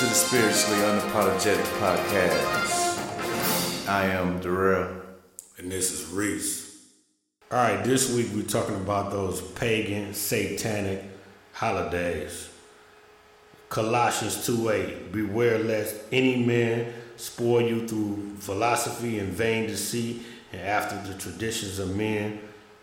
to the Spiritually Unapologetic Podcast. I am Darrell. And this is Reese. All right, this week we're talking about those pagan, satanic holidays. Colossians 2.8 Beware lest any man spoil you through philosophy and vain deceit and after the traditions of men,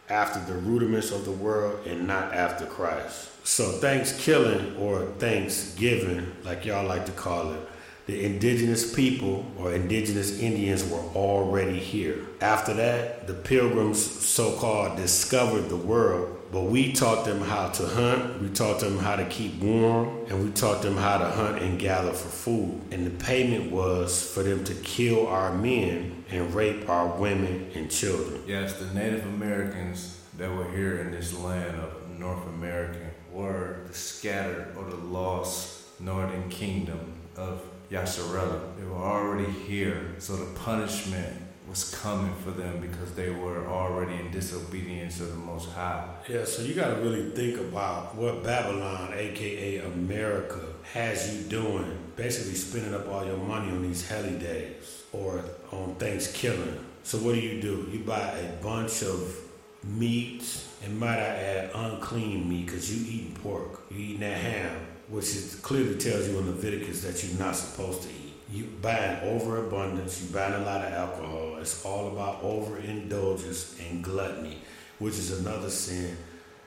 after the rudiments of the world, and not after Christ. So Thanksgiving or Thanksgiving, like y'all like to call it, the indigenous people or indigenous Indians were already here. After that, the pilgrims so called discovered the world but we taught them how to hunt, we taught them how to keep warm, and we taught them how to hunt and gather for food. And the payment was for them to kill our men and rape our women and children. Yes, the Native Americans that were here in this land of North America were the scattered or the lost northern kingdom of Yasharella. They were already here, so the punishment was coming for them because they were already in disobedience of the Most High. Yeah, so you got to really think about what Babylon, aka America, has you doing. Basically, spending up all your money on these heli days or on Thanksgiving. So what do you do? You buy a bunch of meats, and might I add, unclean meat, because you eating pork, you eating that ham, which is clearly tells you in Leviticus that you're not supposed to eat you buying overabundance, you buying a lot of alcohol. It's all about overindulgence and gluttony, which is another sin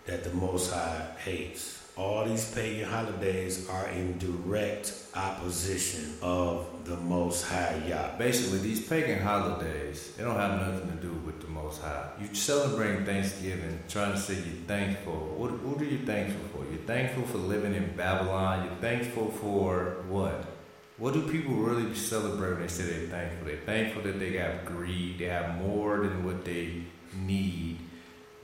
that the Most High hates. All these pagan holidays are in direct opposition of the Most High Yah. Basically, these pagan holidays, they don't have nothing to do with the Most High. You're celebrating Thanksgiving, trying to say you're thankful. What, what are you thankful for? You're thankful for living in Babylon. You're thankful for what? What do people really celebrate when they say they're thankful? They're thankful that they got greed, they have more than what they need.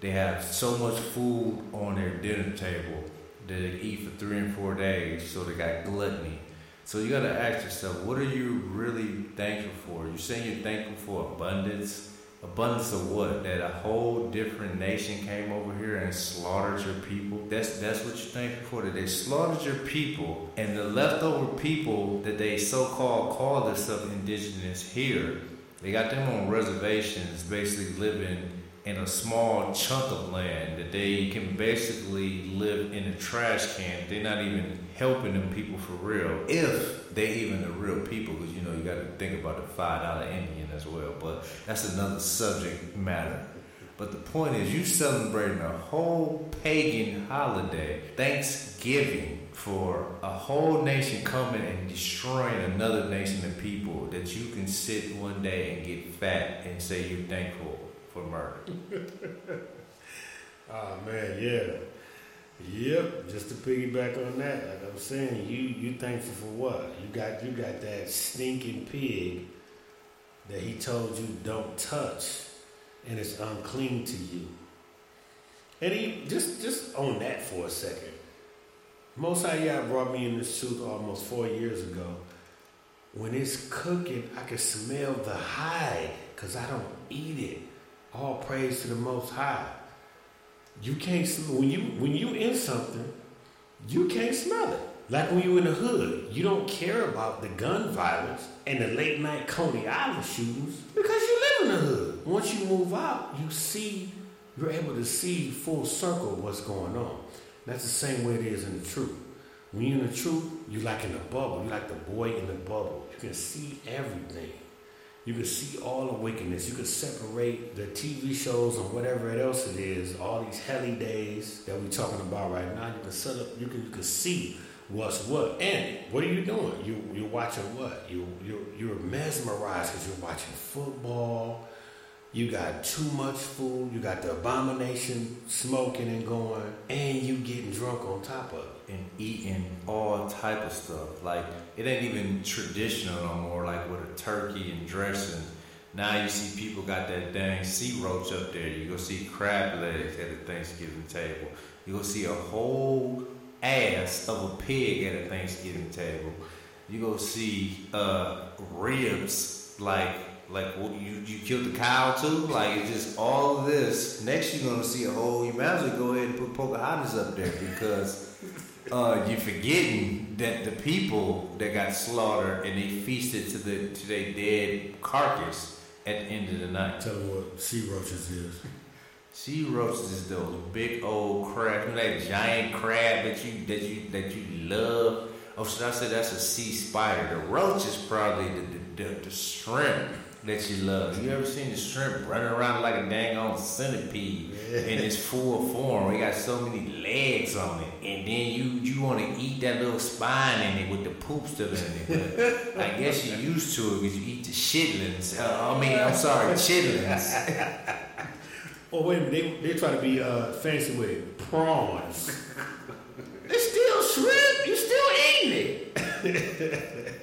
They have so much food on their dinner table that they eat for three and four days, so they got gluttony. So you gotta ask yourself, what are you really thankful for? You're saying you're thankful for abundance, abundance of what? That a whole different nation came over here and slaughtered your people. That's that's what you're thankful for. That they slaughtered your people, and the leftover people that they so-called call themselves indigenous here, they got them on reservations, basically living in a small chunk of land that they can basically live in a trash can. They're not even helping them people for real, if they even the real people. Because you know you got to think about the five dollar Indian as well. But that's another subject matter. But the point is, you celebrating a whole pagan holiday, Thanksgiving, for a whole nation coming and destroying another nation of people that you can sit one day and get fat and say you're thankful for murder. oh man, yeah. Yep, just to piggyback on that, like I'm saying, you you thankful for what? You got you got that stinking pig that he told you don't touch, and it's unclean to you. And he just just on that for a second. Most Yah brought me in this truth almost four years ago. When it's cooking, I can smell the hide because I don't eat it. All praise to the Most High. You can't when you when you in something, you can't smell it. Like when you in the hood, you don't care about the gun violence and the late night Coney Island shootings because you live in the hood. Once you move out, you see you're able to see full circle what's going on. That's the same way it is in the truth. When you're in the truth, you like in a bubble. You like the boy in the bubble. You can see everything. You can see all the wickedness. You can separate the TV shows and whatever else it is, all these heli days that we're talking about right now. You can set up. You can you can see what's what. And what are you doing? You you're watching what? You you you're mesmerized because you're watching football. You got too much food. You got the abomination smoking and going, and you getting drunk on top of it and eating all type of stuff. Like it ain't even traditional no more. Like with a turkey and dressing. Now you see people got that dang sea roach up there. You go see crab legs at a Thanksgiving table. You go see a whole ass of a pig at a Thanksgiving table. You go see uh, ribs like like you you killed the cow too. Like it's just all of this. Next you're gonna see a whole. You might as well go ahead and put Pocahontas up there because uh, you're forgetting that the people that got slaughtered and they feasted to the to their dead carcass at the end of the night. Tell them what sea roaches is. Sea roaches is those big old crab, you know that giant crab that you that you that you love. Oh, should I say that's a sea spider? The roach is probably the the, the, the shrimp that you love. You ever seen the shrimp running around like a dang on centipede Yeah. in its full form? We got so many legs on it, and then you you want to eat that little spine in it with the poop still in it. But I guess you're used to it because you eat the shitlings. Uh, I mean, I'm sorry, chitlins. Oh wait a minute, they they try to be uh, fancy with it. Prawns. it's still shrimp. You still eating it.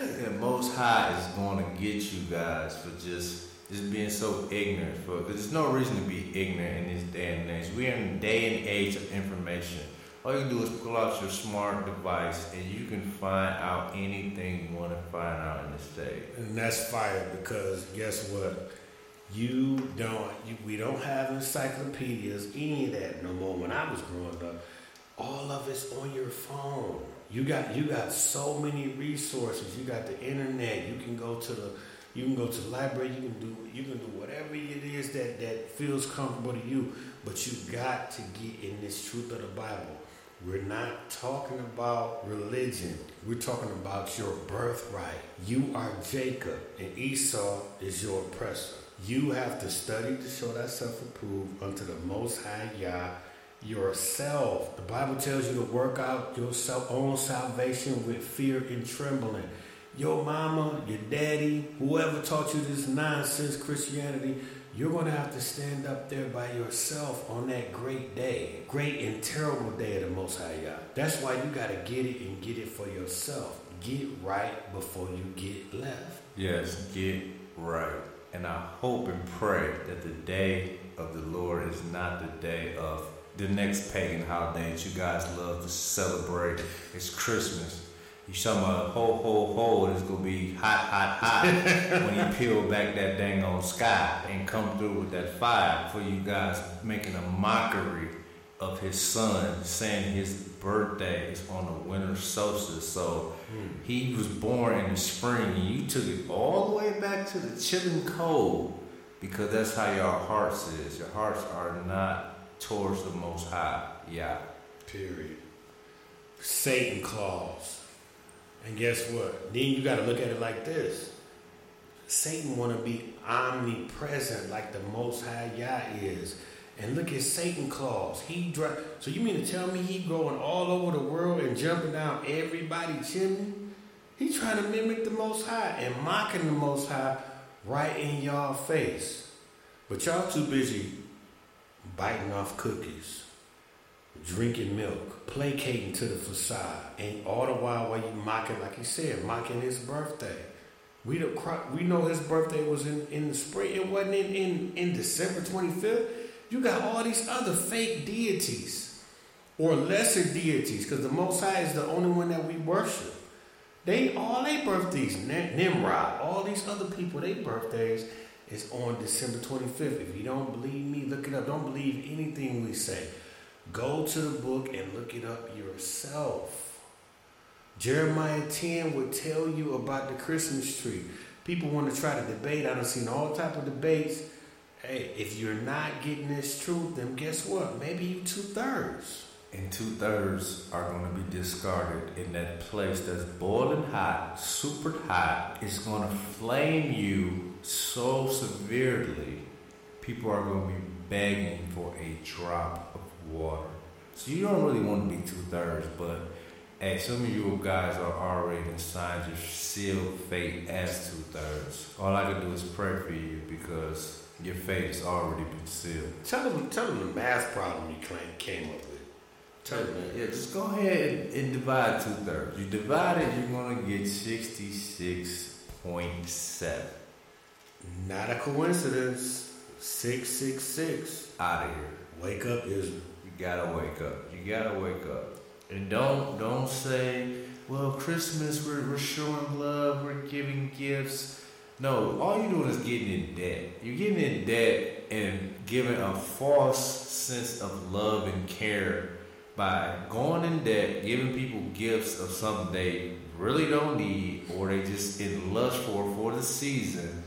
The Most High is going to get you guys for just just being so ignorant. For because there's no reason to be ignorant in this day and age. We're in a day and age of information. All you do is pull out your smart device and you can find out anything you want to find out in this day. And that's fire because guess what? You don't. You, we don't have encyclopedias, any of that no more. When I was growing up, all of it's on your phone. You got you got so many resources. You got the internet. You can go to the you can go to the library. You can do you can do whatever it is that that feels comfortable to you. But you got to get in this truth of the Bible. We're not talking about religion. We're talking about your birthright. You are Jacob, and Esau is your oppressor. You have to study to show thyself approved unto the Most High Yah yourself. The Bible tells you to work out your own salvation with fear and trembling. Your mama, your daddy, whoever taught you this nonsense Christianity, you're going to have to stand up there by yourself on that great day, great and terrible day of the Most High Yah. That's why you got to get it and get it for yourself. Get right before you get left. Yes, get right. And I hope and pray that the day of the Lord is not the day of the next pagan holiday that you guys love to celebrate. It's Christmas. You talking about ho ho ho, it's gonna be hot, hot, hot when you peel back that dang on sky and come through with that fire for you guys making a mockery of his son, saying his birthday is on the winter solstice. So hmm. he was born in the spring, and you took it all the way back to the chilling cold because that's how your hearts is. Your hearts are not towards the Most High. Yeah. Period. Satan claws. And guess what? Then you got to look at it like this. Satan want to be omnipresent like the Most High Yah is. And look at Satan claws. He dri So you mean to tell me he going all over the world and jumping down everybody chimney? He trying to mimic the Most High and mocking the Most High right in y'all face. But y'all too busy biting off cookies drinking milk, placating to the facade, and all the while while you mocking, like he said, mocking his birthday. We don't we know his birthday was in, in the spring. It wasn't in, in, in December 25th. You got all these other fake deities or lesser deities because the Most High is the only one that we worship. They all their birthdays, Nimrod, all these other people, their birthdays is on December 25th. If you don't believe me, look it up. Don't believe anything we say. Go to the book and look it up yourself. Jeremiah 10 would tell you about the Christmas tree. People want to try to debate. I've seen all type of debates. Hey, if you're not getting this truth, then guess what? Maybe you two thirds. And two thirds are going to be discarded in that place that's boiling hot, super hot. It's going to flame you so severely, people are going to be begging for a drop of water. So you don't really want to be two thirds, but hey, some of you guys are already signed your sealed fate as two thirds. All I can do is pray for you because your fate has already been sealed. Tell them, tell them the math problem you claim, came up with. Tell them that. Yeah, just go ahead and divide two thirds. You divide it, you're gonna get sixty-six point seven. Not a coincidence. 666. Out of here. Wake up, Israel. You gotta wake up. You gotta wake up. And don't don't say, well, Christmas we're, we're showing love, we're giving gifts. No, all you're doing is getting in debt. You're getting in debt and giving a false sense of love and care by going in debt, giving people gifts of something they really don't need or they just in lust for for the season,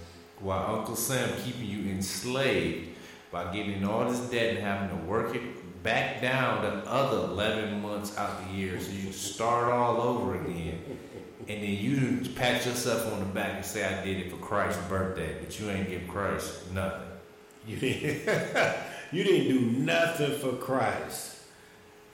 while Uncle Sam keeping you enslaved by getting all this debt and having to work it back down the other 11 months out the year so you start all over again. And then you pat yourself on the back and say, I did it for Christ's birthday, but you ain't give Christ nothing. You didn't, you didn't do nothing for Christ.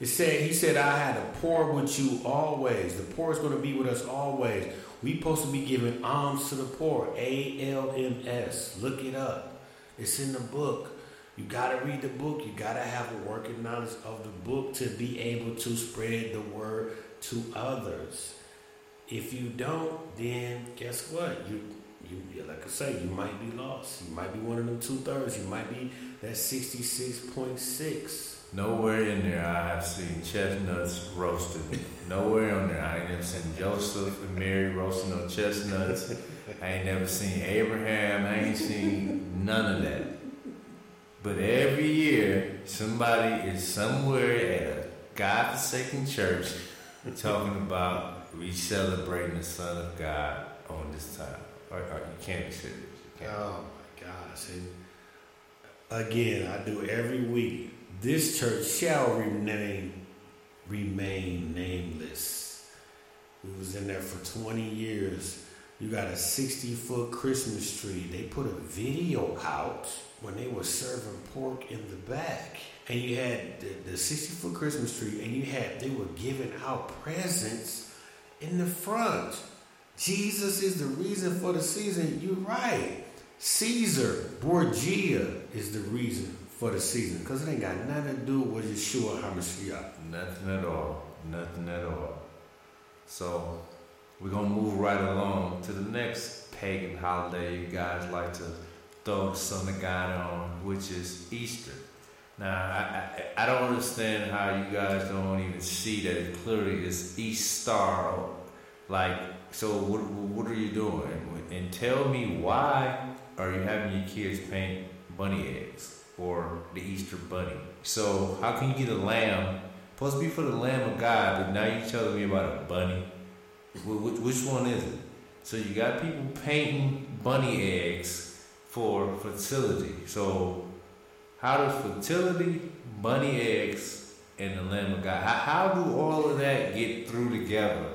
It said, He said, I had to pour with you always. The poor is going to be with us always. We supposed to be giving alms to the poor. A L M S. Look it up. It's in the book. You got to read the book. You got to have a working knowledge of the book to be able to spread the word to others. If you don't, then guess what? You, you like I say, you might be lost. You might be one of them two thirds. You might be that sixty six point six. Nowhere in there I have seen chestnuts roasted. Nowhere on there I ain't never seen Joseph and Mary roasting no chestnuts. I ain't never seen Abraham. I ain't seen none of that. But every year, somebody is somewhere at a God-forsaken church talking about we celebrating the Son of God on this time. Or, or you can't be serious. Can't. Oh my gosh! And again, I do every week. This church shall remain remain nameless. We was in there for 20 years. You got a 60 foot Christmas tree. They put a video out when they were serving pork in the back. And you had the, the 60 foot Christmas tree, and you had, they were giving out presents in the front. Jesus is the reason for the season. You're right. Caesar Borgia is the reason for the season because it ain't got nothing to do with Yeshua HaMashiach. Nothing at all. Nothing at all. So we're going to move right along to the next pagan holiday you guys like to throw the Son of God on, which is Easter. Now, I, I, I don't understand how you guys don't even see that it clearly is Easter. Like, so what, what are you doing? And tell me why are you having your kids paint bunny eggs or the Easter bunny? So how can you get a lamb? Supposed to be for the Lamb of God, but now you're telling me about a bunny. Which one is it? So you got people painting bunny eggs for fertility. So, how does fertility, bunny eggs, and the Lamb of God, how do all of that get through together?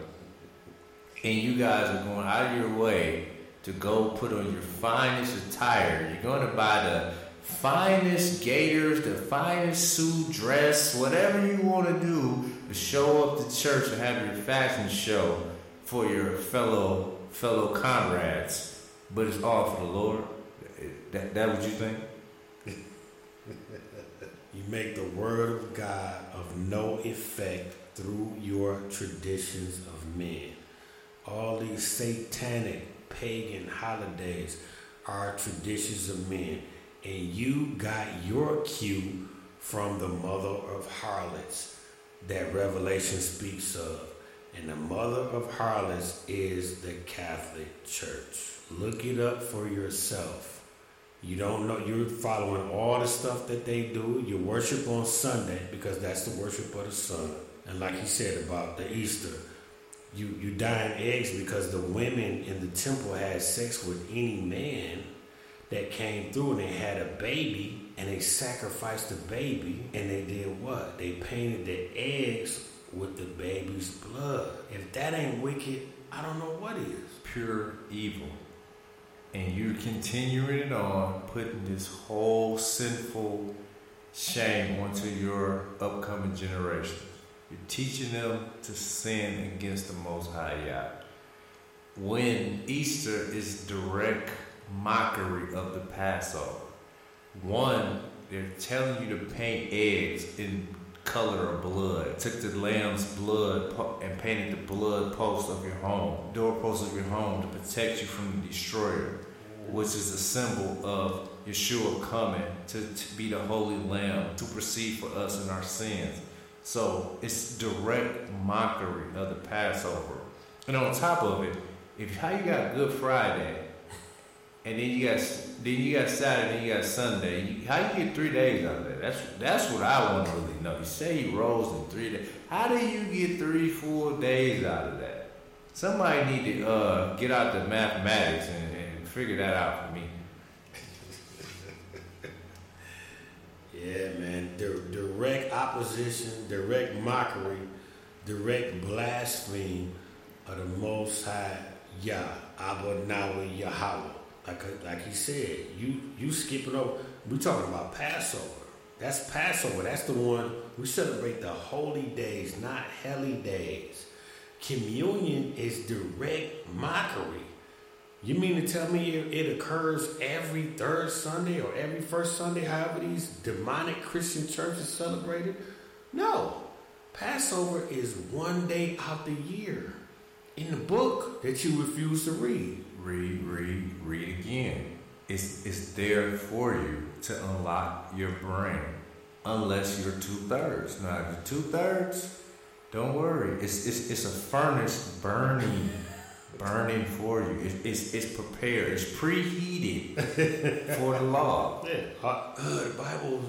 And you guys are going out of your way to go put on your finest attire. You're going to buy the finest gaiters, the finest suit dress, whatever you want to do to show up to church and have your fashion show for your fellow fellow comrades. But it's all for the Lord. That that what you think? you make the word of God of no effect through your traditions of men. All these satanic pagan holidays are traditions of men, and you got your cue from the mother of harlots that Revelation speaks of. And the mother of harlots is the Catholic Church. Look it up for yourself. You don't know, you're following all the stuff that they do. You worship on Sunday because that's the worship of the sun. And like he said about the Easter, you, you dine eggs because the women in the temple had sex with any man that came through and they had a baby and they sacrificed the baby and they did what? They painted the eggs with the baby's blood. If that ain't wicked, I don't know what is. Pure evil and you're continuing it on, putting this whole sinful shame onto your upcoming generation. You're teaching them to sin against the Most High Yah. When Easter is direct mockery of the Passover. One, they're telling you to paint eggs in color of blood. Took the lamb's blood and painted the blood post of your home, doorpost of your home to protect you from the destroyer, which is a symbol of Yeshua coming to, to be the holy lamb to proceed for us in our sins. So it's direct mockery of the Passover. And on top of it, if how you got Good Friday and then you got then you got Saturday, then you got Sunday. You, how you get three days out of that? That's that's what I want to really know. You say he rose in three days. How do you get three full days out of that? Somebody need to uh, get out the mathematics and, and figure that out for me. yeah, man. D- direct opposition, direct mockery, direct blasphemy of the Most High Yah, Abba Nawa Yahweh. Like, uh, like he said, you you skipping over. We talking about Passover. That's Passover. That's the one we celebrate the holy days, not helly days. Communion is direct mockery. You mean to tell me it, occurs every third Sunday or every first Sunday, however these demonic Christian churches celebrate it? No. Passover is one day out the year in the book that you refuse to read. Read, read, read again. It's, it's there for you to unlock your brain, unless you're two thirds. Now, if you're two thirds, don't worry. It's, it's, it's a furnace burning, burning for you. It, it's, it's prepared. It's preheated for the law. Yeah. Uh, uh, the Bible,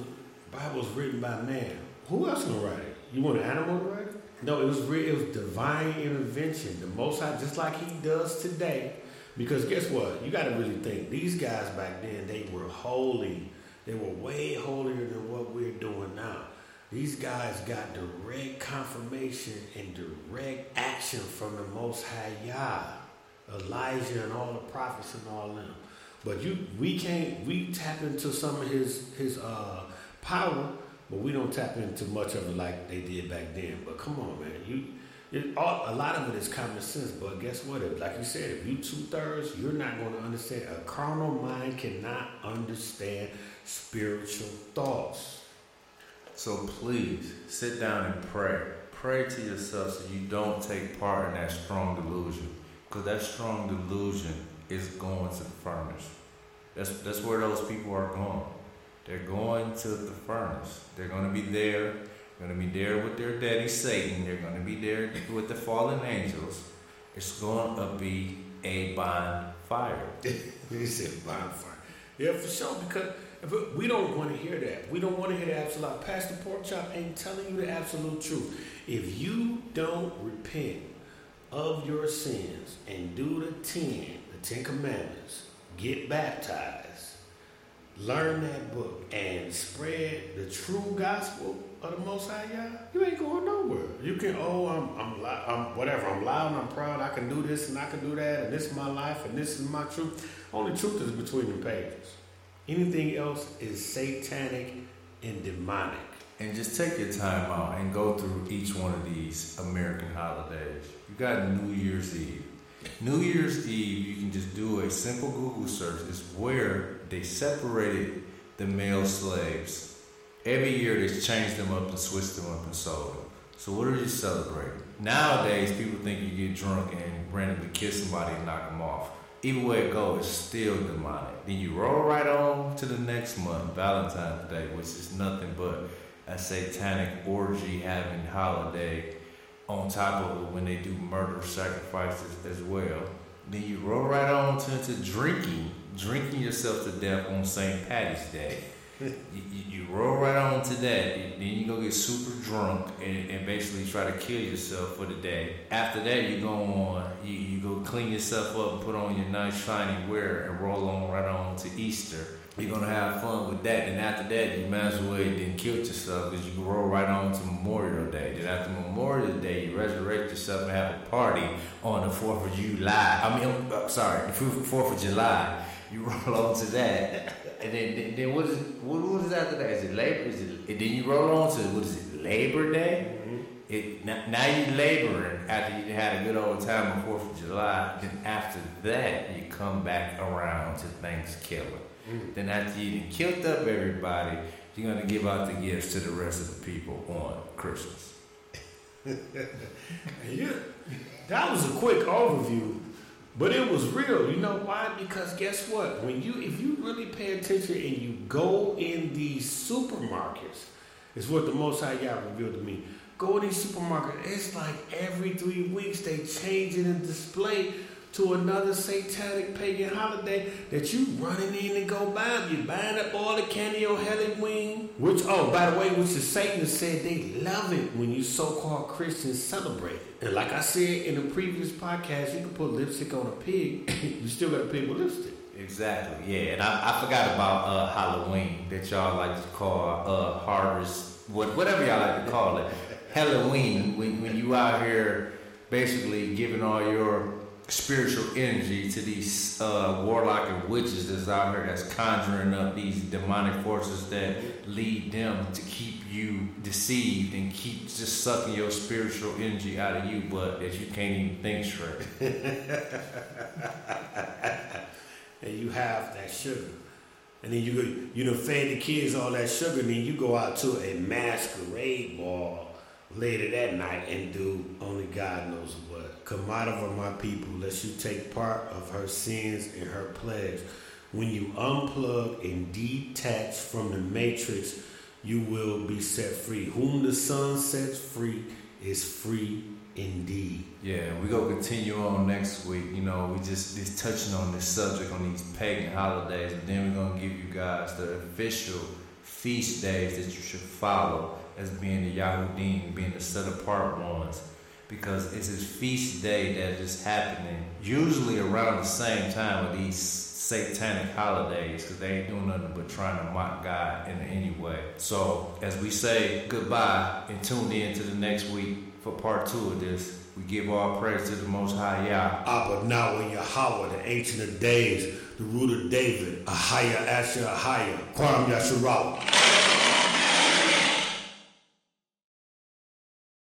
Bible's written by man. Who else gonna write it? You want an animal to write it? No, it was re- it was divine intervention. The Most High, just like He does today. Because guess what? You got to really think. These guys back then, they were holy. They were way holier than what we're doing now. These guys got direct confirmation and direct action from the Most High Yah, Elijah and all the prophets and all them. But you, we can't. We tap into some of his his uh, power but we don't tap into much of it like they did back then. But come on, man, you. It, all, a lot of it is common sense, but guess what? If, like you said, if you two thirds, you're not going to understand. A carnal mind cannot understand spiritual thoughts. So please sit down and pray. Pray to yourself so you don't take part in that strong delusion, because that strong delusion is going to the furnace. That's that's where those people are going. They're going to the furnace. They're going to be there. To be there with their daddy Satan. They're to be there with the fallen angels. It's to be a bonfire. he said bonfire. Yeah, for sure. Because we don't want to hear that. We don't want to hear the absolute. Pastor Porkchop ain't telling you the absolute truth. If you don't repent of your sins and do the ten, the Ten Commandments, get baptized learn that book and spread the true gospel of the Most High Yah, you ain't going nowhere. You can, oh, I'm, I'm, I'm, whatever. I'm loud and I'm proud. I can do this and I can do that, and this is my life and this is my truth. Only truth is between the pages. Anything else is satanic and demonic. And just take your time out and go through each one of these American holidays. You got New Year's Eve. New Year's Eve, you can just do a simple Google search. It's where they separated the male slaves. Every year they changed them up and switched them up and sold them. So what are you celebrating? Nowadays, people think you get drunk and randomly kiss somebody and knock them off. Either way it goes, it's still demonic. Then you roll right on to the next month, Valentine's Day, which is nothing but a satanic orgy having holiday on top of it when they do murder sacrifices as well. Then you roll right on to, to drinking drinking yourself to death on St. Patty's Day. you, you, roll right on to that. Then you go get super drunk and, and, basically try to kill yourself for the day. After that, you go on, you, you go clean yourself up and put on your nice shiny wear and roll on right on to Easter. You're gonna have fun with that. And after that, you might as well then kill yourself because you can roll right on to Memorial Day. Then after Memorial Day, you resurrect yourself and have a party on the Fourth of July. I mean, I'm, sorry, the Fourth of July you roll on to that, and then then, what is what, what is after that? Is it labor? Is it and then you roll on to what is it? Labor Day. Mm-hmm. It now, now you laboring after you had a good old time on Fourth of July. Then after that, you come back around to Thanksgiving. Mm-hmm. Then after you killed up everybody, you're gonna give out the gifts to the rest of the people on Christmas. yeah, that was a quick overview but it was real. You know why? Because guess what? When you if you really pay attention and you go in these supermarkets, it's what the most high Yah revealed to me. Go in these supermarkets, it's like every three weeks they change it and display to another satanic pagan holiday that you running in and go buy. You buying up all the candy on Halloween. Which, oh, by the way, which the Satanists said they love it when you so-called Christians celebrate. And like I said in the previous podcast, you can put lipstick on a pig. you still got a pig with lipstick. Exactly. Yeah, and I, I forgot about uh, Halloween that y'all like to call uh, harvest, what, whatever y'all like to call it. Halloween when when you out here basically giving all your spiritual energy to these uh, warlock and witches that's out here that's conjuring up these demonic forces that lead them to keep you deceived and keep just sucking your spiritual energy out of you, but that you can't even think straight. and you have that sugar. And then you go, you know, feed the kids all that sugar, and then you go out to a masquerade ball later that night and do only God knows what. Come out of her, my people, lest you take part of her sins and her plagues. When you unplug and detach from the matrix, you will be set free. Whom the Son sets free is free indeed. Yeah, we're gonna continue on next week. You know, we just just touching on this subject on these pagan holidays, and then we're gonna give you guys the official feast days that you should follow as being the Yahudim, being the set apart ones, because it's his feast day that is happening usually around the same time of these satanic holidays, because they ain't doing nothing but trying to mock God in any way. So as we say goodbye and tune in to the next week for part two of this. We give all praise to the Most High Yah. Abba Nawa in Yahweh, the Ancient of Days, the Root of David, Ahaya Asher Ahaya, Kwam Yasharah.